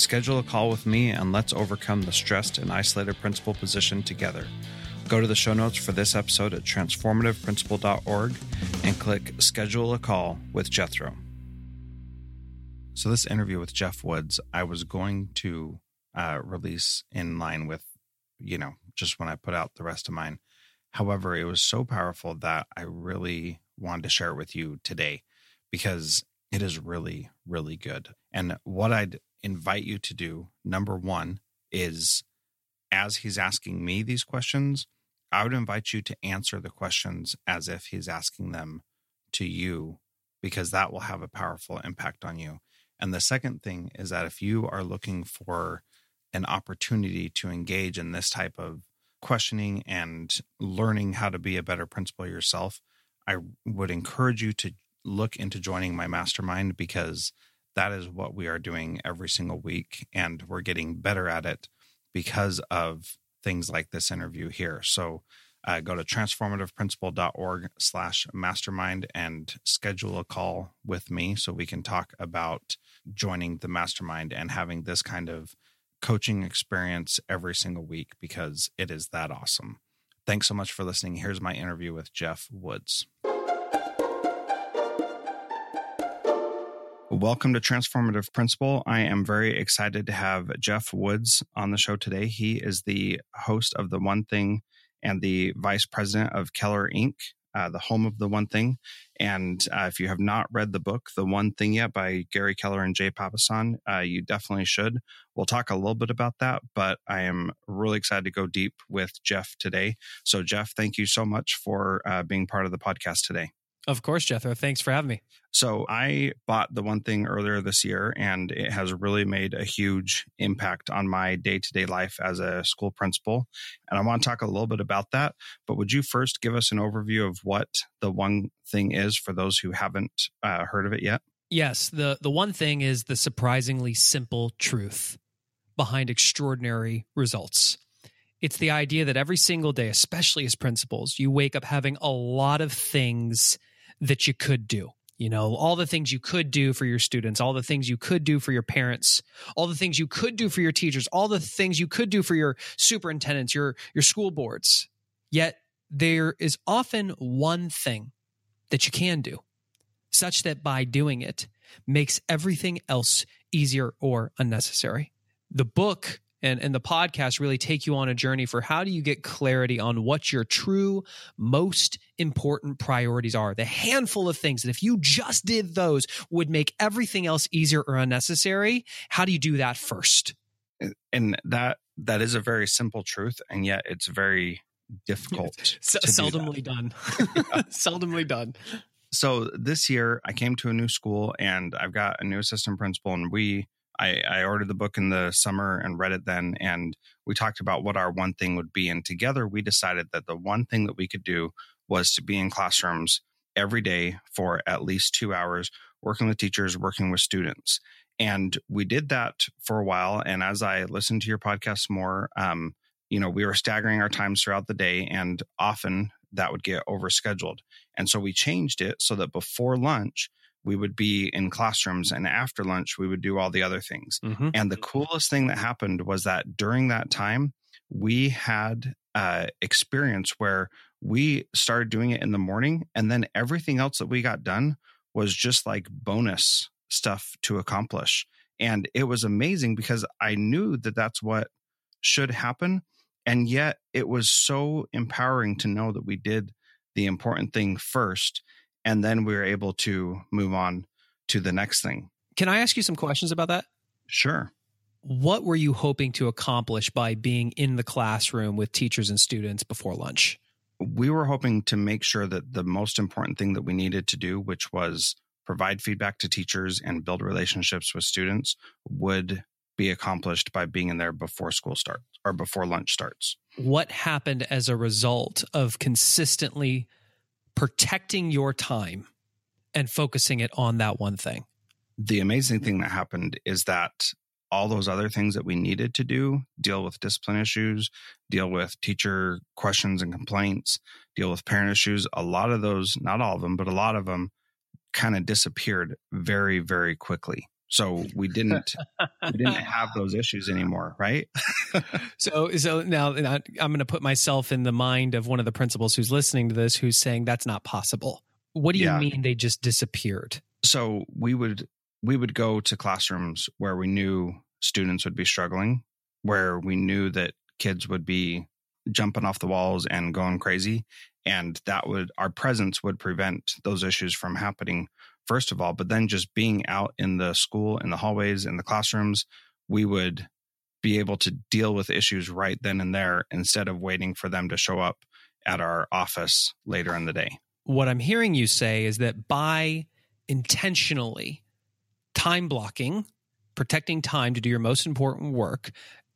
Schedule a call with me and let's overcome the stressed and isolated principal position together. Go to the show notes for this episode at transformativeprincipal.org and click Schedule a Call with Jethro. So, this interview with Geoff Woods, I was going to uh, release in line with, you know, just when I put out the rest of mine. However, it was so powerful that I really wanted to share it with you today because it is really, really good. And what I'd invite you to do, number one, is as he's asking me these questions, I would invite you to answer the questions as if he's asking them to you, because that will have a powerful impact on you. And the second thing is that if you are looking for an opportunity to engage in this type of questioning and learning how to be a better principal yourself, I would encourage you to look into joining my mastermind because that is what we are doing every single week. And we're getting better at it because of things like this interview here. So uh, go to transformativeprincipal.org slash mastermind and schedule a call with me so we can talk about joining the mastermind and having this kind of coaching experience every single week because it is that awesome. Thanks so much for listening. Here's my interview with Geoff Woods. Welcome to Transformative Principal. I am very excited to have Geoff Woods on the show today. He is the host of The One Thing and the vice president of Keller Ink., uh, the home of The One Thing. And uh, if you have not read the book, The One Thing yet by Gary Keller and Jay Papasan, uh, you definitely should. We'll talk a little bit about that, but I am really excited to go deep with Geoff today. So, Geoff, thank you so much for uh, being part of the podcast today. Of course, Jethro. Thanks for having me. So I bought the one thing earlier this year, and it has really made a huge impact on my day to day life as a school principal. And I want to talk a little bit about that. But would you first give us an overview of what the one thing is for those who haven't uh, heard of it yet? Yes. The, the one thing is the surprisingly simple truth behind extraordinary results. It's the idea that every single day, especially as principals, you wake up having a lot of things that you could do. You know, all the things you could do for your students, all the things you could do for your parents, all the things you could do for your teachers, all the things you could do for your superintendents, your your school boards. Yet there is often one thing that you can do, such that by doing it makes everything else easier or unnecessary. The book and, and the podcast really take you on a journey for how do you get clarity on what your true most important priorities are the handful of things that if you just did those would make everything else easier or unnecessary how do you do that first and that That is a very simple truth, and yet it's very difficult. S- seldomly done. seldomly done. So this year, I came to a new school, and I've got a new assistant principal, and we. I, I ordered the book in the summer and read it then, and we talked about what our one thing would be. And together, we decided that the one thing that we could do was to be in classrooms every day for at least two hours, working with teachers, working with students. And we did that for a while. And as I listened to your podcast more, um, you know, we were staggering our times throughout the day, and often that would get overscheduled. And so we changed it so that before lunch, we would be in classrooms, and after lunch, we would do all the other things. Mhm. And the coolest thing that happened was that during that time, we had uh, experience where we started doing it in the morning, and then everything else that we got done was just like bonus stuff to accomplish. And it was amazing because I knew that that's what should happen. And yet it was so empowering to know that we did the important thing first, and then we were able to move on to the next thing. Can I ask you some questions about that? Sure. What were you hoping to accomplish by being in the classroom with teachers and students before lunch? we were hoping to make sure that the most important thing that we needed to do, which was provide feedback to teachers and build relationships with students, would be accomplished by being in there before school starts or before lunch starts. What happened as a result of consistently protecting your time and focusing it on that one thing? The amazing thing that happened is that all those other things that we needed to do deal with discipline issues, deal with teacher questions and complaints, deal with parent issues a lot of those, not all of them, but a lot of them kind of disappeared very, very quickly. So we didn't we didn't have those issues anymore, right? So, so now I'm going to put myself in the mind of one of the principals who's listening to this, who's saying that's not possible. What do you Yeah. mean they just disappeared? so we would we would go to classrooms where we knew students would be struggling, where we knew that kids would be jumping off the walls and going crazy, and that would our presence would prevent those issues from happening first of all, but then just being out in the school in the hallways in the classrooms, we would be able to deal with issues right then and there instead of waiting for them to show up at our office later in the day. What I'm hearing you say is that by intentionally time blocking, protecting time to do your most important work,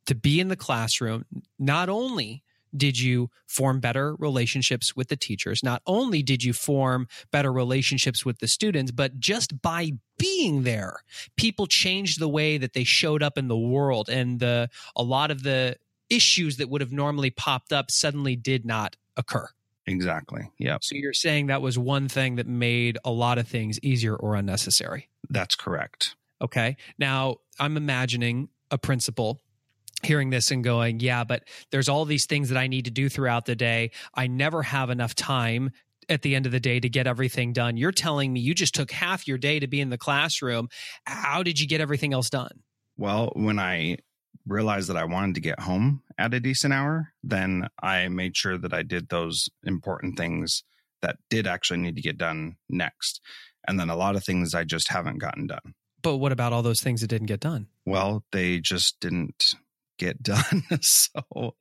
to be in the classroom, not only did you form better relationships with the teachers, not only did you form better relationships with the students, but just by being there, people changed the way that they showed up in the world and the a lot of the issues that would have normally popped up suddenly did not occur. Exactly. Yeah. So you're saying that was one thing that made a lot of things easier or unnecessary. That's correct. Okay. Now I'm imagining a principal hearing this and going, yeah, but there's all these things that I need to do throughout the day. I never have enough time at the end of the day to get everything done. You're telling me you just took half your day to be in the classroom. How did you get everything else done? Well, when I realized that I wanted to get home at a decent hour, then I made sure that I did those important things that did actually need to get done next. And then a lot of things I just haven't gotten done. But what about all those things that didn't get done? Well, they just didn't get done. so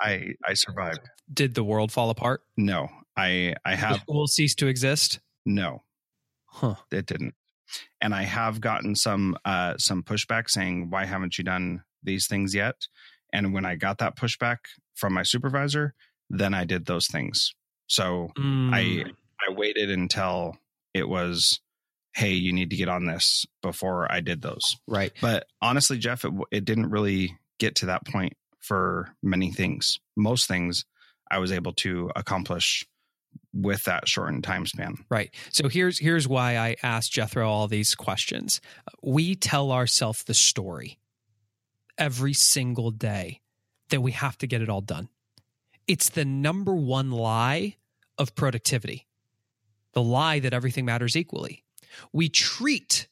I I survived. Did the world fall apart? No. I I The have school cease to exist? no. Huh. it didn't and i have gotten some uh some pushback saying why haven't you done these things yet and when i got that pushback from my supervisor then i did those things so Mm. i i waited until it was hey you need to get on this before i did those right. but honestly geoff it, it didn't really get to that point for many things most things i was able to accomplish with that shortened time span Right. So here's here's why I asked Jethro all these questions. We tell ourselves the story every single day that we have to get it all done. It's the number one lie of productivity. The lie that everything matters equally. We treat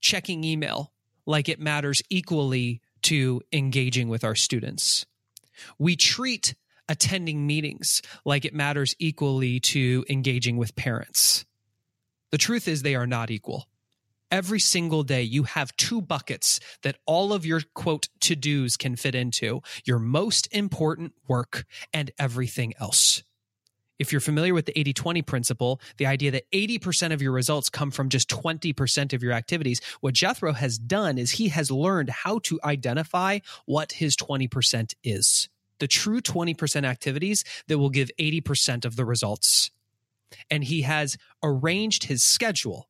checking email like it matters equally to engaging with our students. We treat attending meetings like it matters equally to engaging with parents. The truth is, they are not equal. every single day you have two buckets that all of your quote to dos can fit into your most important work and everything else. If you're familiar with the 80 20 principle, the idea that 80% of your results come from just 20% of your activities, what Jethro has done is he has learned how to identify what his 20% is. The true 20% activities that will give 80% of the results. And he has arranged his schedule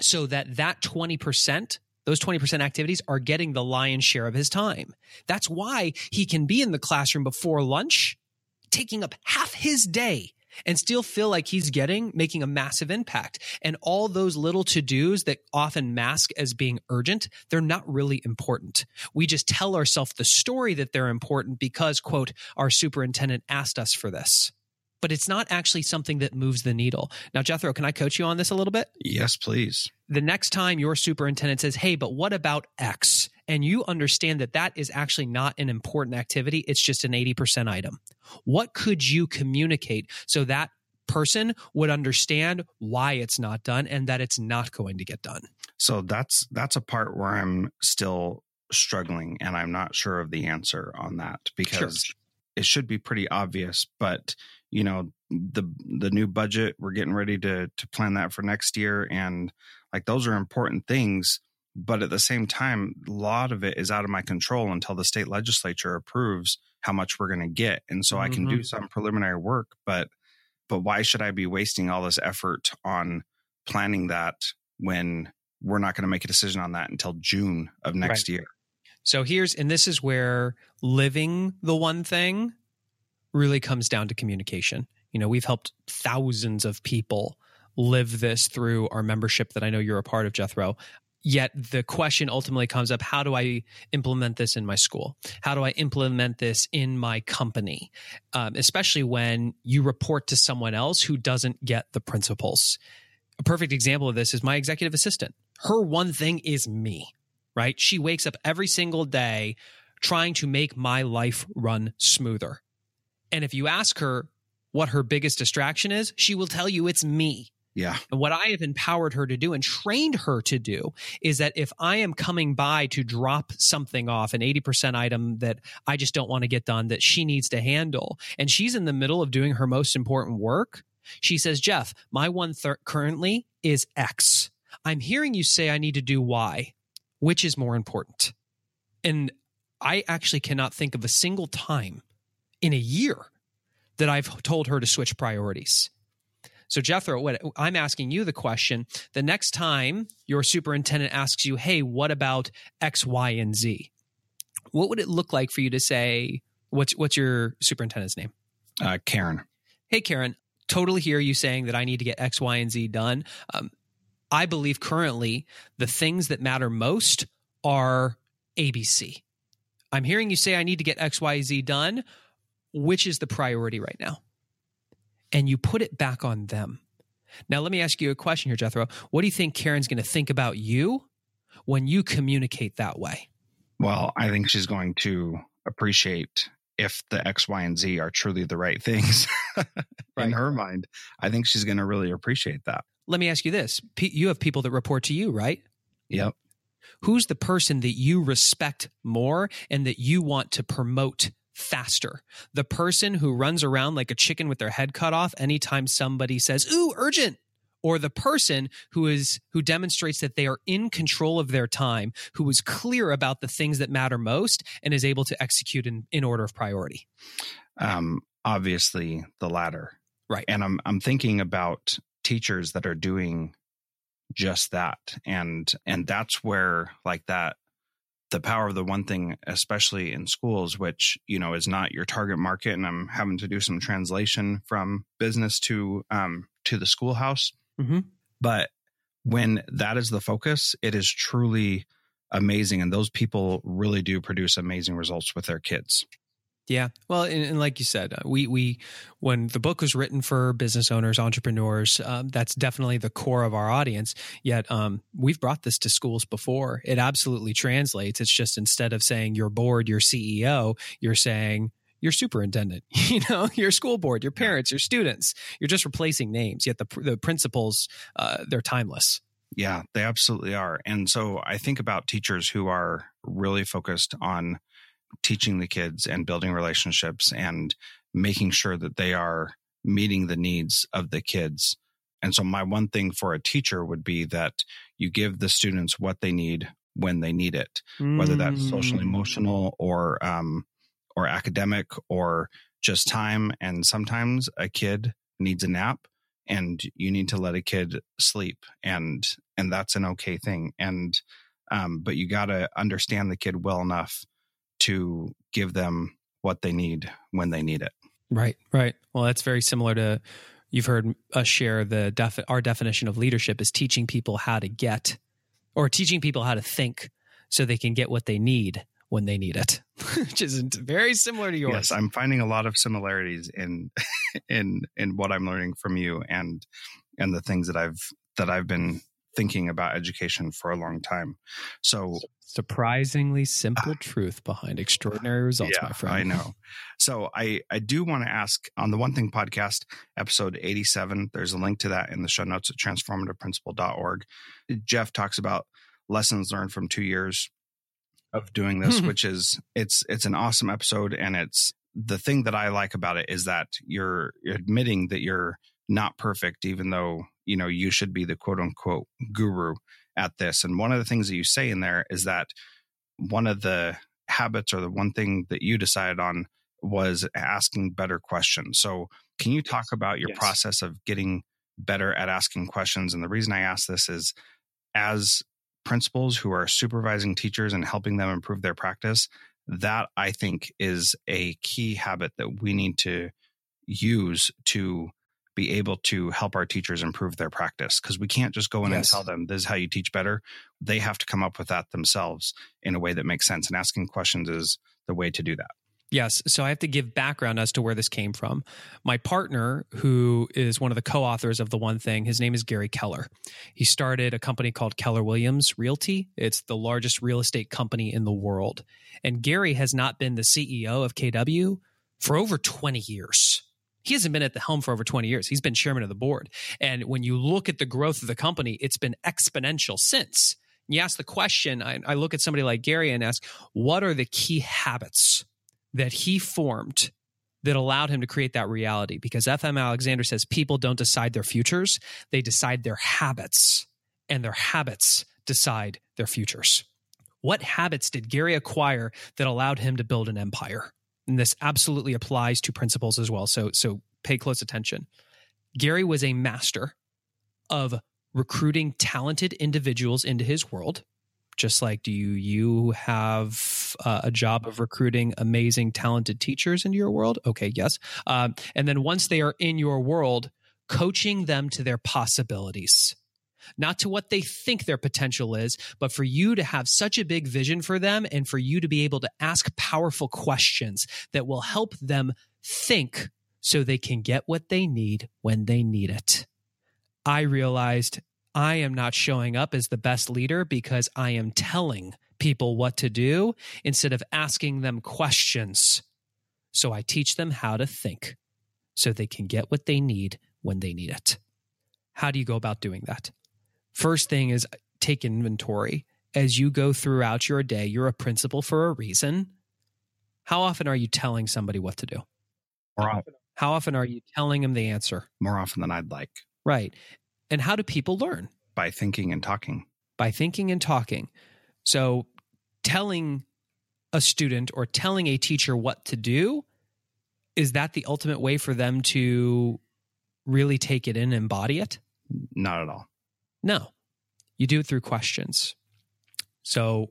so that that 20% those 20% activities are getting the lion's share of his time. That's why he can be in the classroom before lunch, taking up half his day and still feel like he's getting, making a massive impact. And all those little to dos that often mask as being urgent, they're not really important. We just tell ourselves the story that they're important because, quote, our superintendent asked us for this but it's not actually something that moves the needle. Now, Jethro, can I coach you on this a little bit? Yes, please. The next time your superintendent says, Hey, but what about X? And you understand that that is actually not an important activity, it's just an 80% item. What could you communicate so that person would understand why it's not done and that it's not going to get done? So that's that's a part where I'm still struggling and I'm not sure of the answer on that because sure. it should be pretty obvious, but you know the the new budget we're getting ready to to plan that for next year and like those are important things but at the same time a lot of it is out of my control until the state legislature approves how much we're going to get and so mm-hmm. i can do mm-hmm. some preliminary work but but why should i be wasting all this effort on planning that when we're not going to make a decision on that until june of next right. year so here's and this is where living the one thing really comes down to communication. You know, we've helped thousands of people live this through our membership that I know you're a part of, Jethro. Yet the question ultimately comes up how do I implement this in my school? How do I implement this in my company? Um, especially when you report to someone else who doesn't get the principles. A perfect example of this is my executive assistant. Her one thing is me, right? She wakes up every single day trying to make my life run smoother. And if you ask her what her biggest distraction is, she will tell you it's me. Yeah. And what I have empowered her to do and trained her to do is that if I am coming by to drop something off, an 80% item that I just don't want to get done that she needs to handle, and she's in the middle of doing her most important work, she says, Geoff, my one thir- currently is X. I'm hearing you say I need to do Y. Which is more important? And I actually cannot think of a single time in a year that I've told her to switch priorities. So, Jethro, what I'm asking you the question the next time your superintendent asks you, hey, what about X, Y, and Z? What would it look like for you to say, what's, what's your superintendent's name? Uh, Karen. Hey, Karen, totally hear you saying that I need to get X, Y, and Z done. Um, I believe currently the things that matter most are ABC. I'm hearing you say I need to get X, Y, Z done which is the priority right now? And you put it back on them. Now, let me ask you a question here, Jethro. What do you think Karen's going to think about you when you communicate that way? Well, I think she's going to appreciate if the X, Y, and Z are truly the right things right. in her mind. I think she's going to really appreciate that. Let me ask you this you have people that report to you, right? Yep. Who's the person that you respect more and that you want to promote faster. The person who runs around like a chicken with their head cut off anytime somebody says, "Ooh, urgent." Or the person who is who demonstrates that they are in control of their time, who is clear about the things that matter most and is able to execute in, in order of priority. Um, obviously the latter. Right. And I'm I'm thinking about teachers that are doing just that and and that's where like that the power of the one thing, especially in schools, which you know is not your target market, and I'm having to do some translation from business to um, to the schoolhouse. Mm-hmm. But when that is the focus, it is truly amazing, and those people really do produce amazing results with their kids. Yeah. Well, and, and, like you said, uh, we we when the book was written for business owners, entrepreneurs, um, that's definitely the core of our audience. Yet, um, we've brought this to schools before. It absolutely translates. It's just instead of saying your board, your CEO, you're saying your superintendent, you know, your school board, your parents, your students. You're just replacing names. Yet the the principles, uh, they're timeless. Yeah, they absolutely are. And so I think about teachers who are really focused on teaching the kids and building relationships and making sure that they are meeting the needs of the kids. And so my one thing for a teacher would be that you give the students what they need when they need it, mm. whether that's social mm. emotional or um, or academic or just time. And sometimes a kid needs a nap and you need to let a kid sleep and and that's an okay thing. And um, but you gotta understand the kid well enough to give them what they need when they need it. Right, right. Well, that's very similar to you've heard us share the def- our definition of leadership is teaching people how to get or teaching people how to think so they can get what they need when they need it, which isn't very similar to yours. Yes, I'm finding a lot of similarities in in in what I'm learning from you and and the things that I've that I've been thinking about education for a long time. So surprisingly simple uh, truth behind extraordinary results, yeah, my friend. I know. So I I do want to ask on the One Thing podcast, episode 87, there's a link to that in the show notes at transformativeprincipal.org. Geoff talks about lessons learned from two years of doing this, which is it's it's an awesome episode and it's the thing that I like about it is that you're, you're admitting that you're not perfect, even though you know you should be the quote unquote guru at this. And one of the things that you say in there is that one of the habits or the one thing that you decided on was asking better questions. So, can you talk about your yes. process of getting better at asking questions? And the reason I ask this is as principals who are supervising teachers and helping them improve their practice, that I think is a key habit that we need to use to be able to help our teachers improve their practice because we can't just go in yes. and tell them this is how you teach better. They have to come up with that themselves in a way that makes sense. And asking questions is the way to do that. Yes. So I have to give background as to where this came from. My partner, who is one of the co authors of The One Thing, his name is Gary Keller. He started a company called Keller Williams Realty. It's the largest real estate company in the world. And Gary has not been the CEO of KW for over 20 years. He hasn't been at the helm for over 20 years. He's been chairman of the board. And when you look at the growth of the company, it's been exponential since. You ask the question, I, I look at somebody like Gary and ask, what are the key habits? that he formed that allowed him to create that reality because FM Alexander says people don't decide their futures, they decide their habits, and their habits decide their futures. What habits did Gary acquire that allowed him to build an empire? And this absolutely applies to principals as well. So, so pay close attention. Gary was a master of recruiting talented individuals into his world just like do you you have uh, a job of recruiting amazing talented teachers into your world okay yes um, and then once they are in your world coaching them to their possibilities not to what they think their potential is, but for you to have such a big vision for them and for you to be able to ask powerful questions that will help them think so they can get what they need when they need it. I realized I am not showing up as the best leader because I am telling people what to do instead of asking them questions. So I teach them how to think so they can get what they need when they need it. How do you go about doing that? First thing is take inventory. As you go throughout your day, you're a principal for a reason. How often are you telling somebody what to do? More often. How often are you telling them the answer? More often than I'd like. Right. And how do people learn? By thinking and talking. By thinking and talking. So telling a student or telling a teacher what to do, is that the ultimate way for them to really take it in and embody it? Not at all. No. You do it through questions. So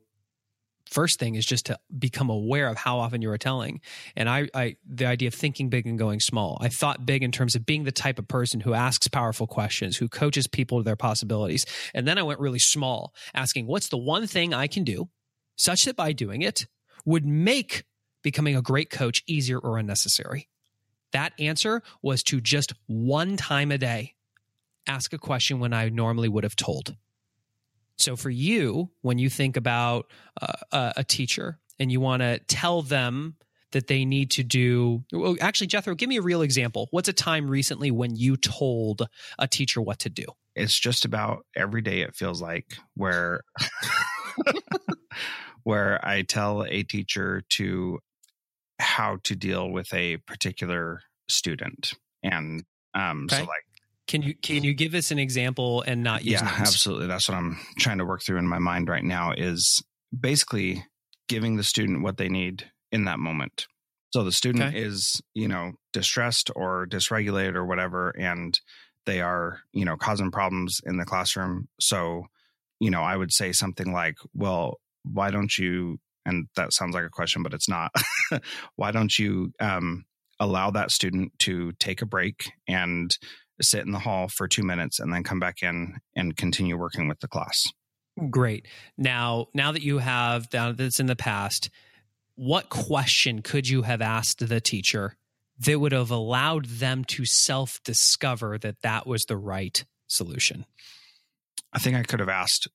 first thing is just to become aware of how often you are telling. And I, I, the idea of thinking big and going small. I thought big in terms of being the type of person who asks powerful questions, who coaches people to their possibilities. And then I went really small, asking what's the one thing I can do such that by doing it would make becoming a great coach easier or unnecessary. That answer was to just one time a day ask a question when I normally would have told. So for you, when you think about uh, a teacher and you want to tell them that they need to do. Well, actually, Jethro, give me a real example. What's a time recently when you told a teacher what to do? It's just about every day, it feels like, where. where I tell a teacher to how to deal with a particular student. And um, okay. so like can you can you give us an example and not use yeah names? absolutely that's what i'm trying to work through in my mind right now is basically giving the student what they need in that moment so the student okay. is you know distressed or dysregulated or whatever and they are you know causing problems in the classroom so you know i would say something like well why don't you and that sounds like a question but it's not why don't you um, allow that student to take a break and sit in the hall for two minutes and then come back in and continue working with the class. Great. Now, now that you have that, that's in the past, what question could you have asked the teacher that would have allowed them to self discover that that was the right solution? I think I could have asked,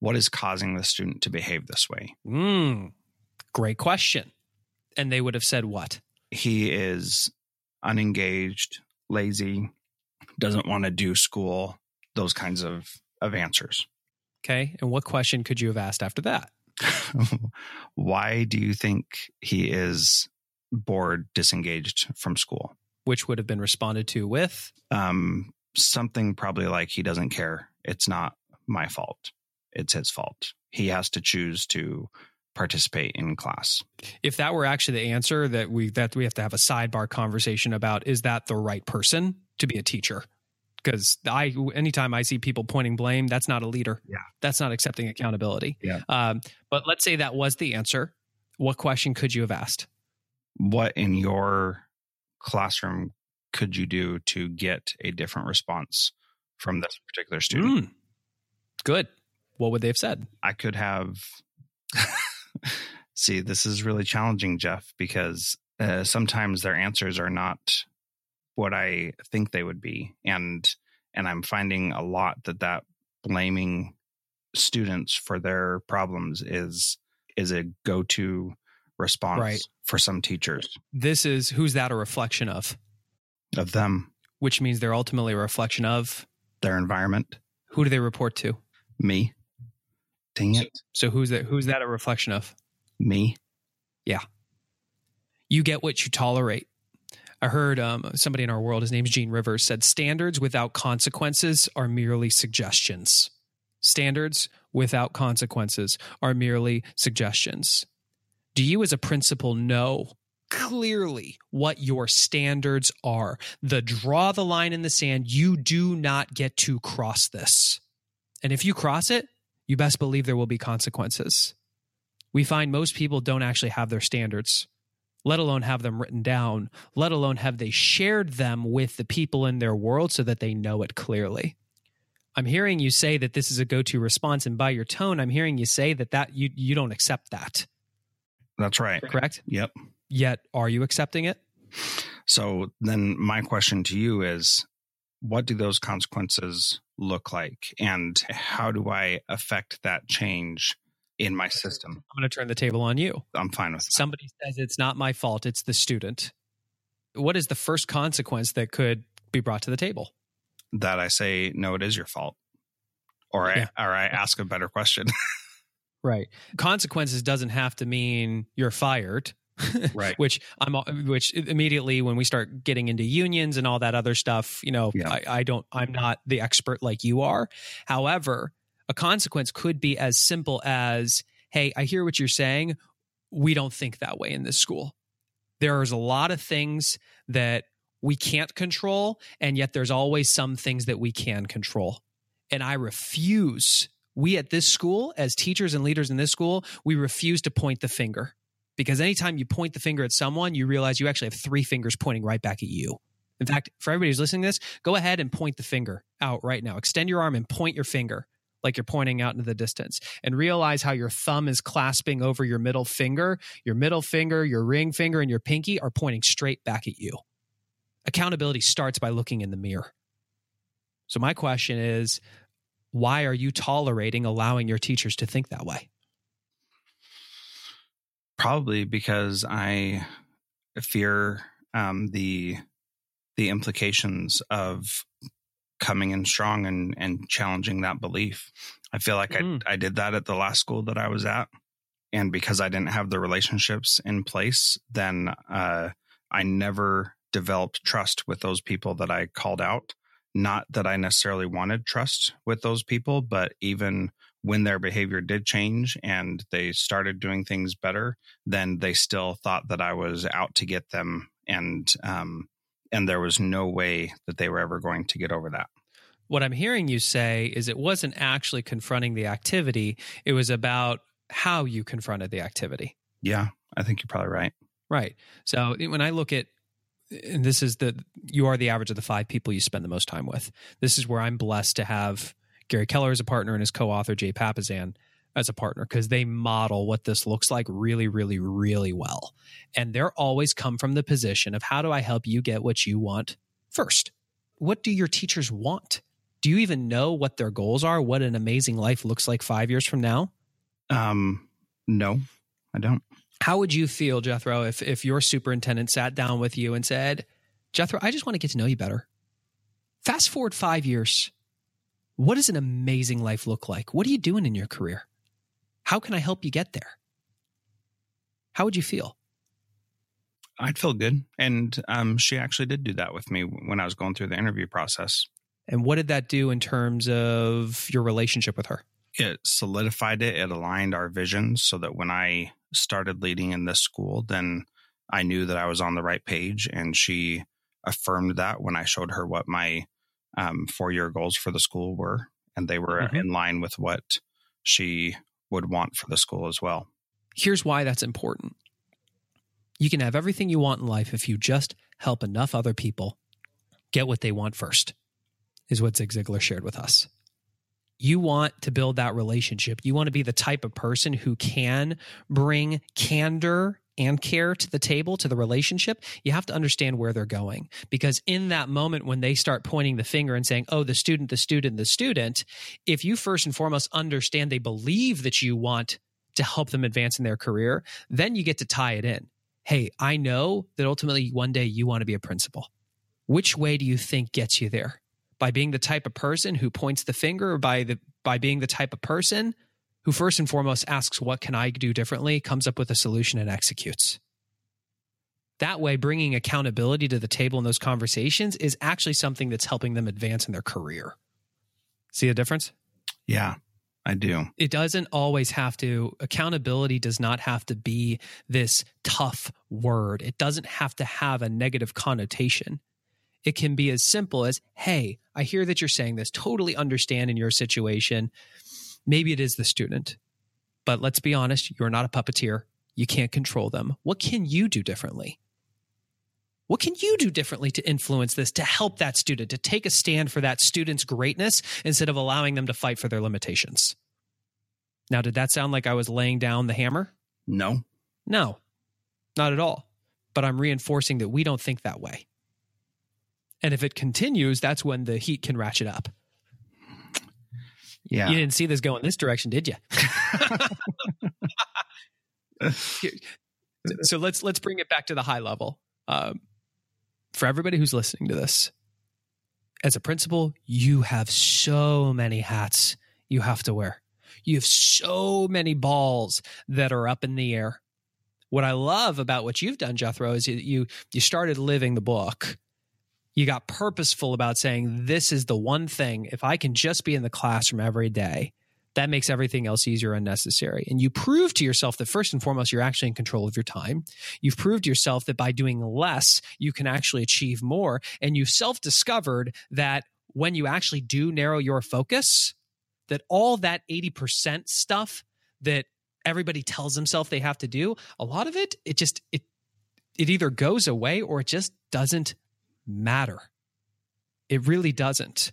what is causing the student to behave this way? Mm, great question. And they would have said what? He is unengaged, lazy, doesn't want to do school, those kinds of, of answers. Okay. And what question could you have asked after that? Why do you think he is bored, disengaged from school? Which would have been responded to with? Um, something probably like he doesn't care. It's not my fault. It's his fault. He has to choose to participate in class. If that were actually the answer that we that we have to have a sidebar conversation about, is that the right person? to be a teacher because I anytime I see people pointing blame, that's not a leader. Yeah, that's not accepting accountability. Yeah. Um, but let's say that was the answer. What question could you have asked? What in your classroom could you do to get a different response from this particular student? Mm, good. What would they have said? I could have. See, this is really challenging, Geoff, because uh, sometimes their answers are not what I think they would be, and and I'm finding a lot that that blaming students for their problems is is a go to response right. for some teachers. This is who's that a reflection of? Of them, which means they're ultimately a reflection of their environment. Who do they report to? Me. Dang it. So, so who's that? Who's that a reflection of? Me. Yeah. You get what you tolerate. I heard um, somebody in our world, his name's Gene Rivers, said standards without consequences are merely suggestions. Standards without consequences are merely suggestions. Do you, as a principal, know clearly what your standards are? The draw the line in the sand, you do not get to cross this. And if you cross it, you best believe there will be consequences. We find most people don't actually have their standards let alone have them written down, let alone have they shared them with the people in their world so that they know it clearly. I'm hearing you say that this is a go-to response and by your tone I'm hearing you say that that you you don't accept that. That's right. Correct? Yep. Yet are you accepting it? So then my question to you is what do those consequences look like and how do I affect that change in my system. I'm going to turn the table on you. I'm fine with that. Somebody says it's not my fault, it's the student. What is the first consequence that could be brought to the table? That I say, no, it is your fault. Or yeah. I, or I ask a better question. right. Consequences doesn't have to mean you're fired. right. which I'm, which immediately when we start getting into unions and all that other stuff, you know, yeah. I, I don't, I'm not the expert like you are. However, a consequence could be as simple as, hey, I hear what you're saying. We don't think that way in this school. There's a lot of things that we can't control, and yet there's always some things that we can control. And I refuse, we at this school, as teachers and leaders in this school, we refuse to point the finger. Because anytime you point the finger at someone, you realize you actually have three fingers pointing right back at you. In fact, for everybody who's listening to this, go ahead and point the finger out right now. Extend your arm and point your finger like you're pointing out into the distance and realize how your thumb is clasping over your middle finger. Your middle finger, your ring finger, and your pinky are pointing straight back at you. Accountability starts by looking in the mirror. So, my question is why are you tolerating allowing your teachers to think that way? Probably because I fear um, the the implications of coming in strong and and challenging that belief. I feel like mm. I I did that at the last school that I was at, and because I didn't have the relationships in place, then uh, I never developed trust with those people that I called out. Not that I necessarily wanted trust with those people, but even when their behavior did change and they started doing things better, then they still thought that I was out to get them, and um, and there was no way that they were ever going to get over that. What I'm hearing you say is it wasn't actually confronting the activity; it was about how you confronted the activity. Yeah, I think you're probably right. Right. So when I look at and this is the you are the average of the five people you spend the most time with. This is where I'm blessed to have Gary Keller is a partner and his co-author Jay Papasan as a partner because they model what this looks like really, really, really well. And they're always come from the position of how do I help you get what you want first? What do your teachers want? Do you even know what their goals are? What an amazing life looks like five years from now? Um, no, I don't. How would you feel, Jethro, if if your superintendent sat down with you and said, Jethro, I just want to get to know you better. Fast forward five years. What does an amazing life look like? What are you doing in your career? How can I help you get there? How would you feel? I'd feel good. And um, she actually did do that with me when I was going through the interview process. And what did that do in terms of your relationship with her? It solidified it. It aligned our visions so that when I started leading in this school, then I knew that I was on the right page. And she affirmed that when I showed her what my um, four year goals for the school were. And they were mm-hmm. in line with what she would want for the school as well. Here's why that's important you can have everything you want in life if you just help enough other people get what they want first, is what Zig Ziglar shared with us you want to build that relationship. You want to be the type of person who can bring candor and care to the table, to the relationship, you have to understand where they're going. Because in that moment, when they start pointing the finger and saying, oh, the student, the student, the student, if you first and foremost understand they believe that you want to help them advance in their career, then you get to tie it in. Hey, I know that ultimately one day you want to be a principal. Which way do you think gets you there? by being the type of person who points the finger or by the by being the type of person who first and foremost asks what can I do differently, comes up with a solution and executes. That way, bringing accountability to the table in those conversations is actually something that's helping them advance in their career. See the difference? Yeah, I do. It doesn't always have to, accountability does not have to be this tough word. It doesn't have to have a negative connotation. It can be as simple as, hey, I hear that you're saying this, totally understand in your situation. Maybe it is the student, but let's be honest, you're not a puppeteer. You can't control them. What can you do differently? What can you do differently to influence this, to help that student, to take a stand for that student's greatness instead of allowing them to fight for their limitations? Now, did that sound like I was laying down the hammer? No. No, not at all. But I'm reinforcing that we don't think that way. And if it continues, that's when the heat can ratchet up. Yeah. You didn't see this going this direction, did you? so let's let's bring it back to the high level. Um, for everybody who's listening to this, as a principal, you have so many hats you have to wear. You have so many balls that are up in the air. What I love about what you've done, Jethro, is you you started living the book you got purposeful about saying this is the one thing. If i can just be in the classroom every day that makes everything else easier and necessary. And you prove to yourself that first and foremost you're actually in control of your time. You've proved to yourself that by doing less you can actually achieve more. And you've self-discovered that when you actually do narrow your focus that all that 80% stuff that everybody tells themselves they have to do a lot of it it just it it either goes away or it just doesn't matter. It really doesn't.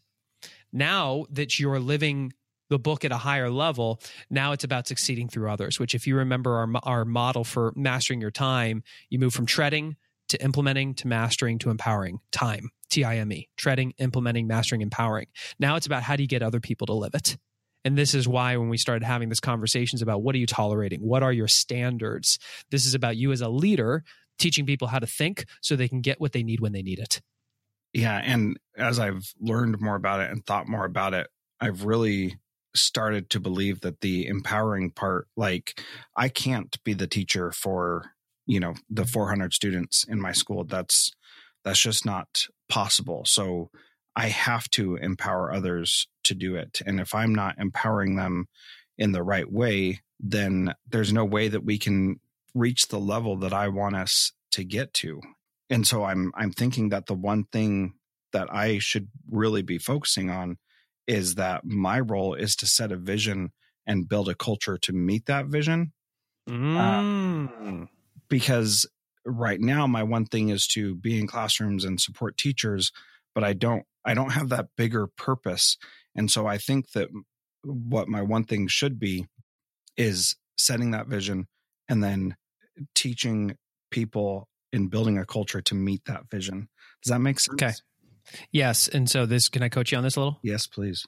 Now that you're living the book at a higher level, now it's about succeeding through others, which, if you remember our, our model for mastering your time, you move from treading to implementing to mastering to empowering time, T I M E, treading, implementing, mastering, empowering. Now it's about how do you get other people to live it? And this is why when we started having these conversations about what are you tolerating? What are your standards? This is about you as a leader teaching people how to think so they can get what they need when they need it. Yeah. And as I've learned more about it and thought more about it, I've really started to believe that the empowering part, like I can't be the teacher for, you know, the 400 students in my school. That's, that's just not possible. So I have to empower others to do it. And if I'm not empowering them in the right way, then there's no way that we can reach the level that I want us to get to. And so I'm I'm thinking that the one thing that I should really be focusing on is that my role is to set a vision and build a culture to meet that vision. Mm. Uh, because right now my one thing is to be in classrooms and support teachers, but I don't I don't have that bigger purpose. And so I think that what my one thing should be is setting that vision and then teaching people in building a culture to meet that vision. Does that make sense? Okay. Yes. And so this, can I coach you on this a little? Yes, please.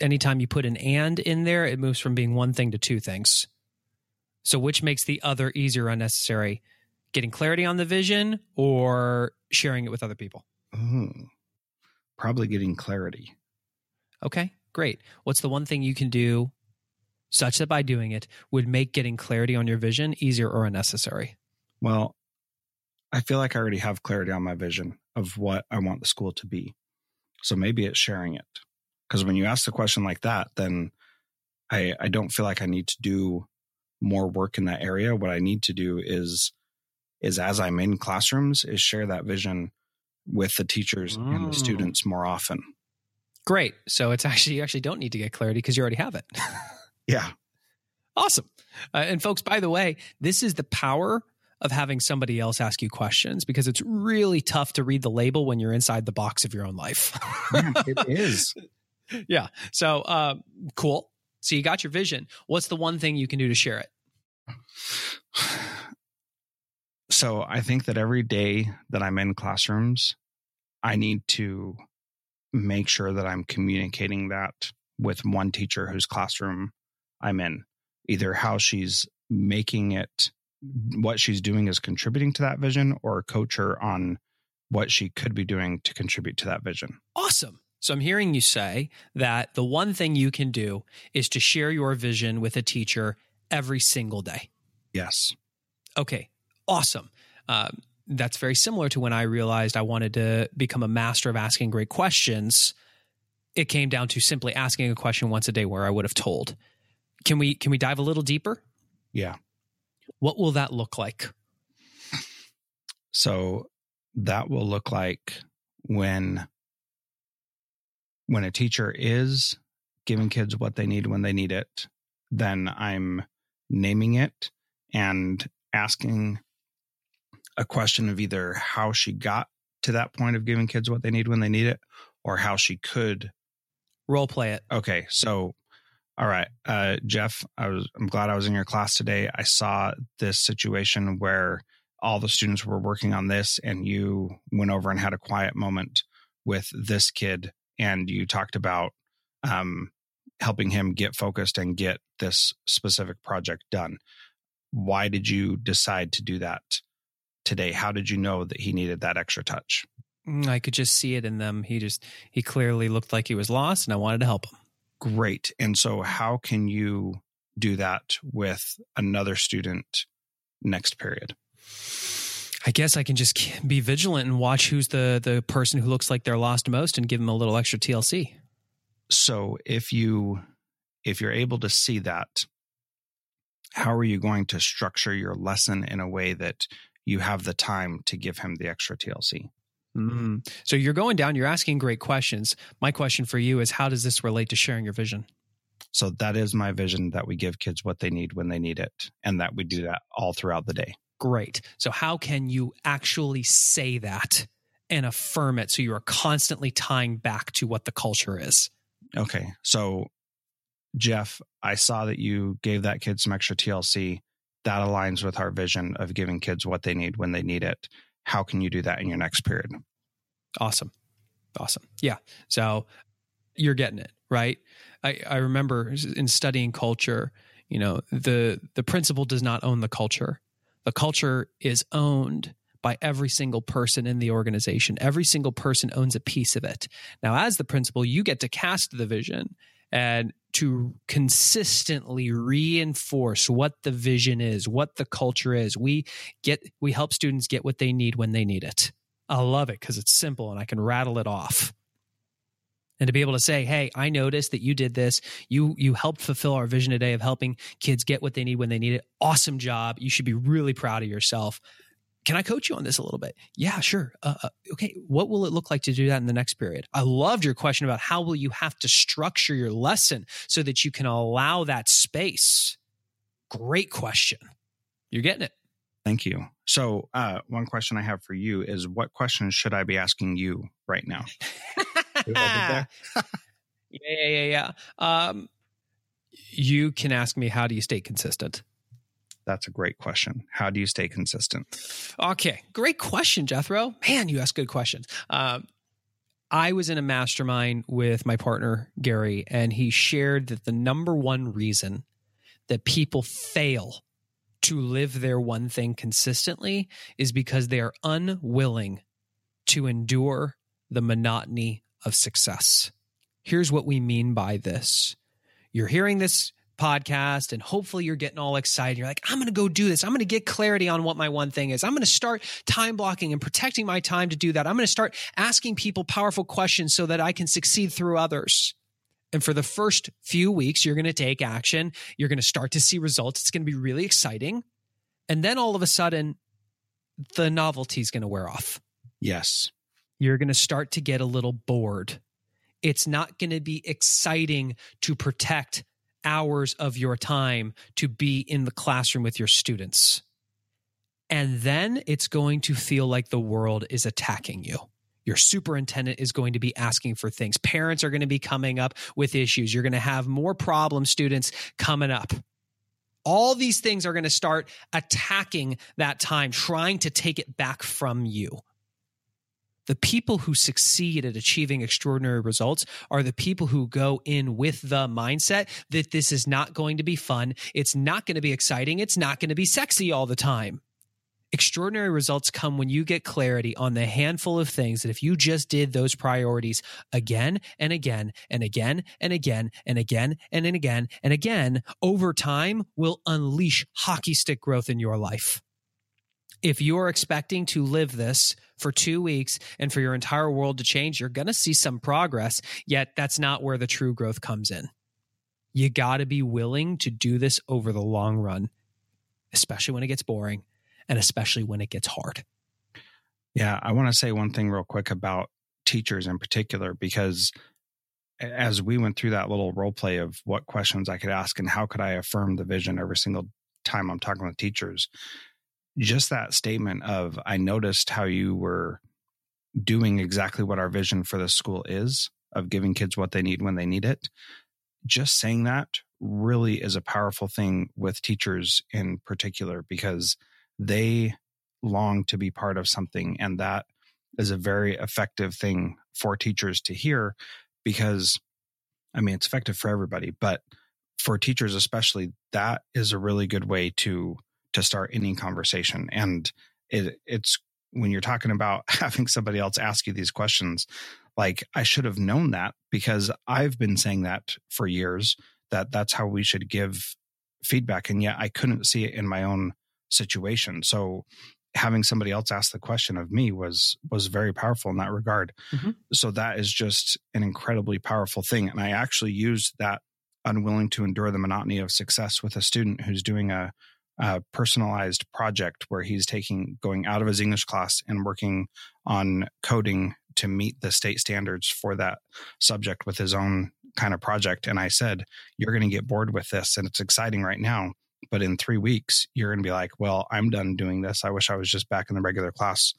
anytime you put an and in there, it moves from being one thing to two things. So which makes the other easier unnecessary? Getting clarity on the vision or sharing it with other people? Mm, probably getting clarity. Okay, great. What's the one thing you can do such that by doing it would make getting clarity on your vision easier or unnecessary? Well, I feel like I already have clarity on my vision of what I want the school to be. So maybe it's sharing it. Because when you ask the question like that, then I, I don't feel like I need to do more work in that area. What I need to do is is as I'm in classrooms, is share that vision with the teachers mm. and the mm. students more often. Great. So it's actually you actually don't need to get clarity because you already have it. yeah. Awesome. Uh, and folks, by the way, this is the power of having somebody else ask you questions because it's really tough to read the label when you're inside the box of your own life. yeah, it is. Yeah. So uh, cool. So you got your vision. What's the one thing you can do to share it? So I think that every day that I'm in classrooms, I need to make sure that I'm communicating that with one teacher whose classroom I'm in, either how she's making it what she's doing is contributing to that vision or coach her on what she could be doing to contribute to that vision. Awesome. So I'm hearing you say that the one thing you can do is to share your vision with a teacher every single day. Yes. Okay. Awesome. Um, that's very similar to when I realized I wanted to become a master of asking great questions. It came down to simply asking a question once a day where I would have told. Can we can we dive a little deeper? Yeah. What will that look like? So that will look like when when a teacher is giving kids what they need when they need it, then I'm naming it and asking a question of either how she got to that point of giving kids what they need when they need it or how she could role play it. Okay. So all right, uh, Geoff, I was I'm glad I was in your class today. I saw this situation where all the students were working on this, and you went over and had a quiet moment with this kid, and you talked about um, helping him get focused and get this specific project done. Why did you decide to do that today? How did you know that he needed that extra touch? Mm, I could just see it in them. He just he clearly looked like he was lost, and I wanted to help him great. And so, how can you do that with another student next period? I guess I can just be vigilant and watch who's the the person who looks like they're lost most and give them a little extra TLC. So if you if you're able to see that, how are you going to structure your lesson in a way that you have the time to give him the extra TLC? Mm. So you're going down, you're asking great questions. My question for you is how does this relate to sharing your vision? So that is my vision that we give kids what they need when they need it, and that we do that all throughout the day. Great. So, how can you actually say that and affirm it so you are constantly tying back to what the culture is? Okay. So, Geoff, I saw that you gave that kid some extra TLC. That aligns with our vision of giving kids what they need when they need it how can you do that in your next period? Awesome. Awesome. Yeah. So you're getting it, right? I, I remember in studying culture, you know, the the principal does not own the culture. The culture is owned by every single person in the organization. Every single person owns a piece of it. Now, as the principal, you get to cast the vision and to consistently reinforce what the vision is, what the culture is. We get we help students get what they need when they need it. I love it because it's simple and I can rattle it off. And to be able to say, "Hey, I noticed that you did this. You you helped fulfill our vision today of helping kids get what they need when they need it. Awesome job. You should be really proud of yourself." Can I coach you on this a little bit? Yeah, sure. Uh, uh, okay, what will it look like to do that in the next period? I loved your question about how will you have to structure your lesson so that you can allow that space. Great question. You're getting it. Thank you. So, uh, one question I have for you is what questions should I be asking you right now? yeah, yeah, yeah, yeah. Um, you can ask me, how do you stay consistent? That's a great question. How do you stay consistent? Okay, great question, Jethro. Man, you ask good questions. Um, I was in a mastermind with my partner, Gary, and he shared that the number one reason that people fail to live their one thing consistently is because they are unwilling to endure the monotony of success. Here's what we mean by this. You're hearing this podcast and hopefully you're getting all excited. You're like, I'm going to go do this. I'm going to get clarity on what my one thing is. I'm going to start time blocking and protecting my time to do that. I'm going to start asking people powerful questions so that I can succeed through others. And for the first few weeks, you're going to take action. You're going to start to see results. It's going to be really exciting. And then all of a sudden, the novelty is going to wear off. Yes. You're going to start to get a little bored. It's not going to be exciting to protect hours of your time to be in the classroom with your students. And then it's going to feel like the world is attacking you. Your superintendent is going to be asking for things. Parents are going to be coming up with issues. You're going to have more problem students coming up. All these things are going to start attacking that time, trying to take it back from you the people who succeed at achieving extraordinary results are the people who go in with the mindset that this is not going to be fun. It's not going to be exciting. It's not going to be sexy all the time. Extraordinary results come when you get clarity on the handful of things that if you just did those priorities again and again and again and again and again and again and again over time will unleash hockey stick growth in your life. If you're expecting to live this for two weeks and for your entire world to change, you're going to see some progress. Yet that's not where the true growth comes in. You got to be willing to do this over the long run, especially when it gets boring and especially when it gets hard. Yeah, I want to say one thing real quick about teachers in particular, because as we went through that little role play of what questions I could ask and how could I affirm the vision every single time I'm talking with teachers, just that statement of I noticed how you were doing exactly what our vision for the school is of giving kids what they need when they need it. Just saying that really is a powerful thing with teachers in particular because they long to be part of something and that is a very effective thing for teachers to hear because I mean it's effective for everybody but for teachers especially that is a really good way to to start any conversation. And it, it's when you're talking about having somebody else ask you these questions, like I should have known that because I've been saying that for years that that's how we should give feedback. And yet I couldn't see it in my own situation. So having somebody else ask the question of me was was very powerful in that regard. Mm-hmm. So that is just an incredibly powerful thing. And I actually used that unwilling to endure the monotony of success with a student who's doing a a personalized project where he's taking going out of his English class and working on coding to meet the state standards for that subject with his own kind of project. And I said, You're going to get bored with this, and it's exciting right now. But in three weeks, you're going to be like, Well, I'm done doing this. I wish I was just back in the regular class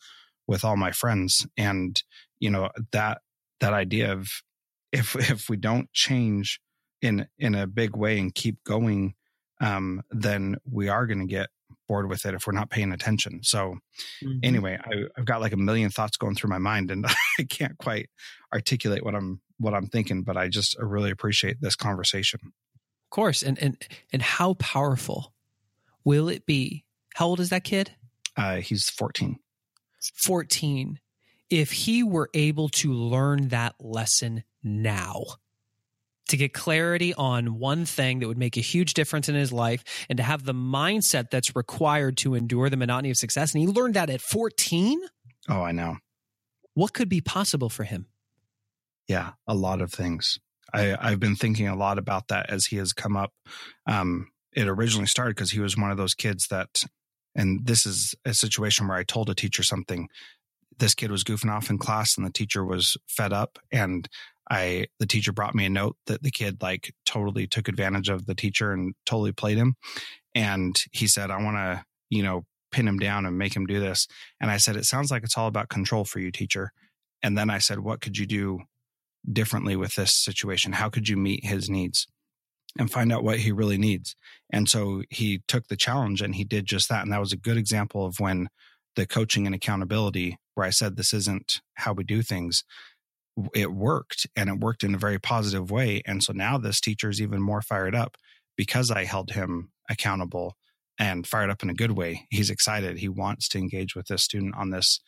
with all my friends. And, you know, that that idea of if if we don't change in in a big way and keep going um, then we are going to get bored with it if we're not paying attention. So, mm-hmm. anyway, I, I've got like a million thoughts going through my mind, and I can't quite articulate what I'm what I'm thinking. But I just really appreciate this conversation. Of course, and and and how powerful will it be? How old is that kid? Uh, he's 14. 14. If he were able to learn that lesson now, to get clarity on one thing that would make a huge difference in his life and to have the mindset that's required to endure the monotony of success. And he learned that at 14. Oh, I know. What could be possible for him? Yeah, a lot of things. I, I've been thinking a lot about that as he has come up. Um, it originally started because he was one of those kids that, and this is a situation where I told a teacher something. This kid was goofing off in class, and the teacher was fed up. And I, the teacher brought me a note that the kid like totally took advantage of the teacher and totally played him. And he said, "I want to, you know, pin him down and make him do this." And I said, "It sounds like it's all about control for you, teacher." And then I said, "What could you do differently with this situation? How could you meet his needs and find out what he really needs? And so he took the challenge and he did just that. And that was a good example of when the coaching and accountability, where I said, this isn't how we do things, it worked and it worked in a very positive way. And so now this teacher is even more fired up because I held him accountable and fired up in a good way. He's excited. He wants to engage with this student on this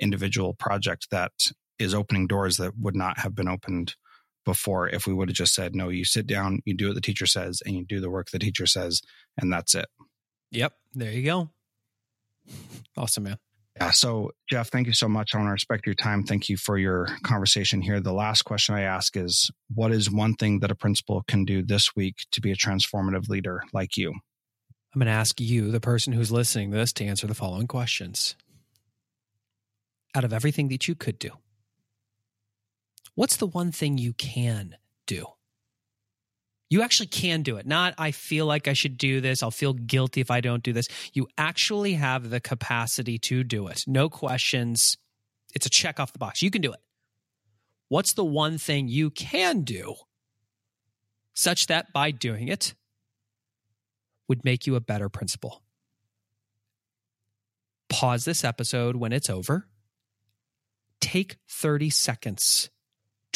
individual project that is opening doors that would not have been opened before if we would have just said, no, you sit down, you do what the teacher says, and you do the work the teacher says, and that's it. Yep. There you go. Awesome, man. Yeah. So, Geoff, thank you so much. I want to respect your time. Thank you for your conversation here. The last question I ask is What is one thing that a principal can do this week to be a transformative leader like you? I'm going to ask you, the person who's listening to this, to answer the following questions. Out of everything that you could do, what's the one thing you can do? You actually can do it. Not, I feel like I should do this. I'll feel guilty if I don't do this. You actually have the capacity to do it. No questions. It's a check off the box. You can do it. What's the one thing you can do such that by doing it would make you a better principal? Pause this episode when it's over. Take 30 seconds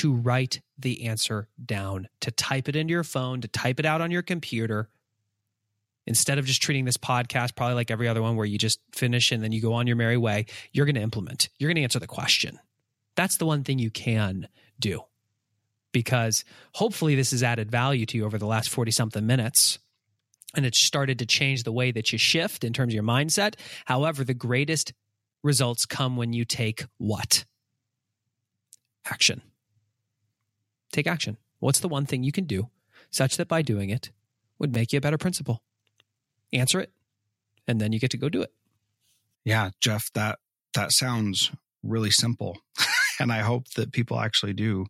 to write the answer down, to type it into your phone, to type it out on your computer. Instead of just treating this podcast probably like every other one where you just finish and then you go on your merry way, you're going to implement. You're going to answer the question. That's the one thing you can do because hopefully this has added value to you over the last 40 something minutes and it's started to change the way that you shift in terms of your mindset. However, the greatest results come when you take what? Action take action. What's the one thing you can do such that by doing it would make you a better principal? Answer it, and then you get to go do it. Yeah, Geoff, that that sounds really simple. and I hope that people actually do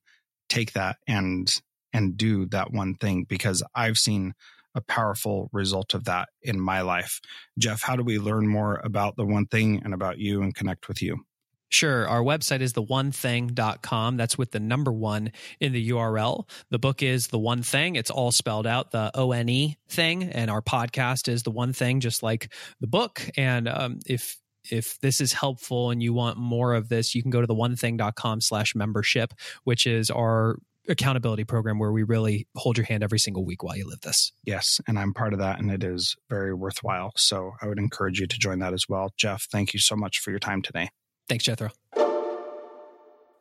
take that and and do that one thing because I've seen a powerful result of that in my life. Geoff, how do we learn more about the one thing and about you and connect with you? Sure. Our website is theonething.com. That's with the number one in the URL. The book is The One Thing. It's all spelled out, the O N E thing. And our podcast is The One Thing, just like the book. And um, if if this is helpful and you want more of this, you can go to the onething.com slash membership, which is our accountability program where we really hold your hand every single week while you live this. Yes, and I'm part of that and it is very worthwhile. So I would encourage you to join that as well. Geoff, thank you so much for your time today. Thanks, Jethro.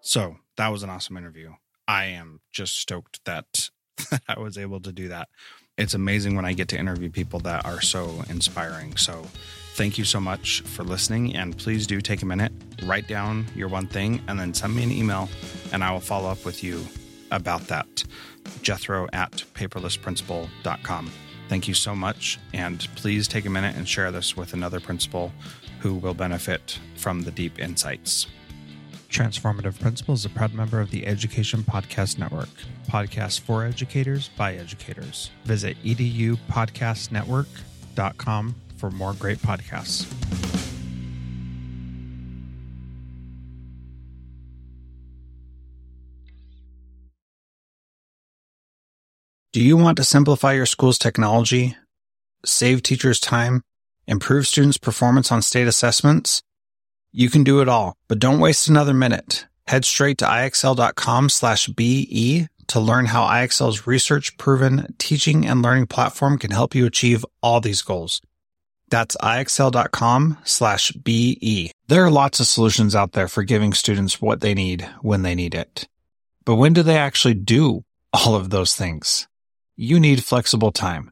So that was an awesome interview. I am just stoked that I was able to do that. It's amazing when I get to interview people that are so inspiring. So thank you so much for listening. And please do take a minute, write down your one thing, and then send me an email, and I will follow up with you about that. Jethro at paperlessprincipal.com. Thank you so much. And please take a minute and share this with another principal who will benefit from the deep insights. Transformative Principal is a proud member of the Education Podcast Network, podcasts for educators by educators. Visit edupodcastnetwork.com for more great podcasts. Do you want to simplify your school's technology, save teachers time, improve students' performance on state assessments? You can do it all, but don't waste another minute. Head straight to ixl.com slash BE to learn how IXL's research proven teaching and learning platform can help you achieve all these goals. That's ixl.com slash BE. There are lots of solutions out there for giving students what they need when they need it. But when do they actually do all of those things? You need flexible time.